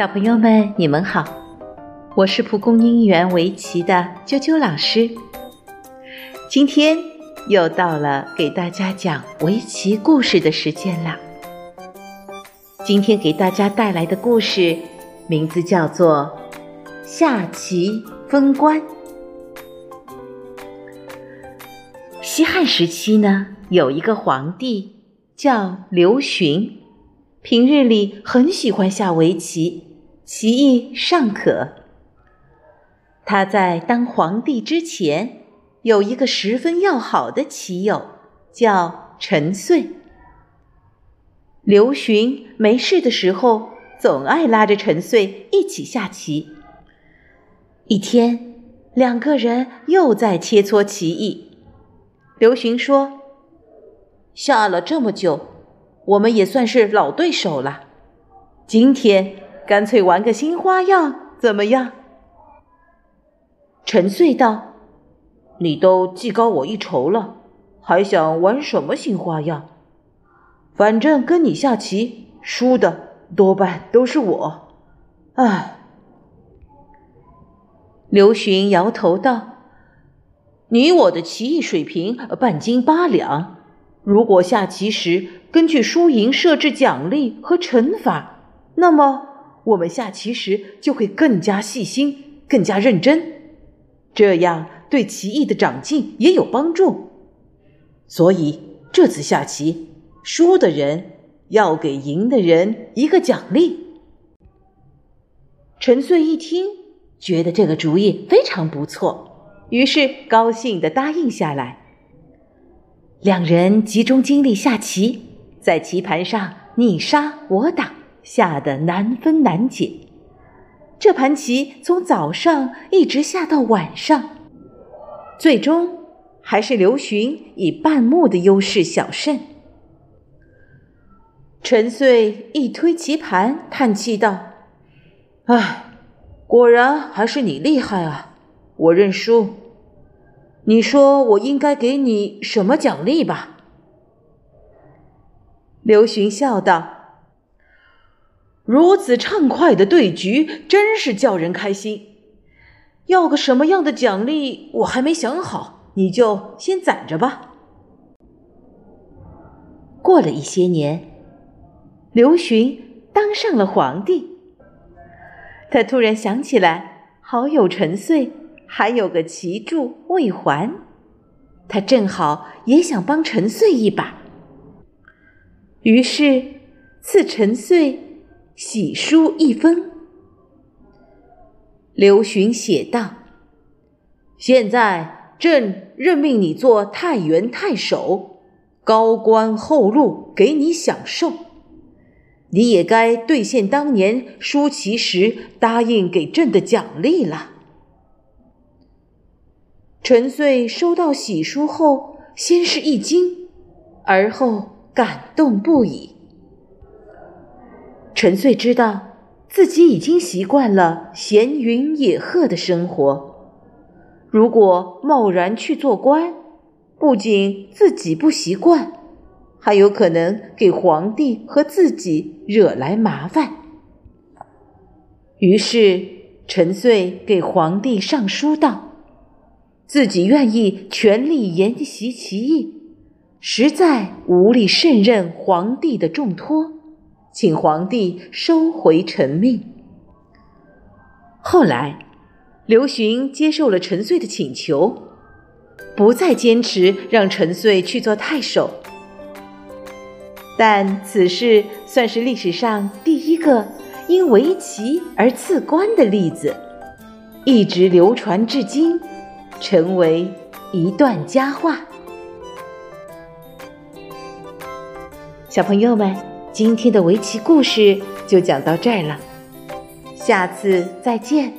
小朋友们，你们好，我是蒲公英园围棋的啾啾老师。今天又到了给大家讲围棋故事的时间了。今天给大家带来的故事名字叫做《下棋封官》。西汉时期呢，有一个皇帝叫刘询。平日里很喜欢下围棋，棋艺尚可。他在当皇帝之前，有一个十分要好的棋友，叫陈遂。刘询没事的时候，总爱拉着陈遂一起下棋。一天，两个人又在切磋棋艺。刘询说：“下了这么久。”我们也算是老对手了，今天干脆玩个新花样，怎么样？陈遂道：“你都技高我一筹了，还想玩什么新花样？反正跟你下棋，输的多半都是我。”唉，刘询摇头道：“你我的棋艺水平半斤八两。”如果下棋时根据输赢设置奖励和惩罚，那么我们下棋时就会更加细心、更加认真，这样对棋艺的长进也有帮助。所以这次下棋，输的人要给赢的人一个奖励。陈遂一听，觉得这个主意非常不错，于是高兴地答应下来。两人集中精力下棋，在棋盘上你杀我挡，下得难分难解。这盘棋从早上一直下到晚上，最终还是刘询以半目的优势小胜。陈遂一推棋盘，叹气道：“唉，果然还是你厉害啊！我认输。”你说我应该给你什么奖励吧？刘询笑道：“如此畅快的对局，真是叫人开心。要个什么样的奖励，我还没想好，你就先攒着吧。”过了一些年，刘询当上了皇帝。他突然想起来，好友陈遂。还有个棋柱未还，他正好也想帮陈遂一把，于是赐陈遂喜书一封。刘询写道：“现在朕任命你做太原太守，高官厚禄给你享受，你也该兑现当年输棋时答应给朕的奖励了。”陈遂收到喜书后，先是一惊，而后感动不已。陈遂知道自己已经习惯了闲云野鹤的生活，如果贸然去做官，不仅自己不习惯，还有可能给皇帝和自己惹来麻烦。于是，陈遂给皇帝上书道。自己愿意全力研习其意，实在无力胜任皇帝的重托，请皇帝收回臣命。后来，刘询接受了陈遂的请求，不再坚持让陈遂去做太守。但此事算是历史上第一个因围棋而赐官的例子，一直流传至今。成为一段佳话。小朋友们，今天的围棋故事就讲到这儿了，下次再见。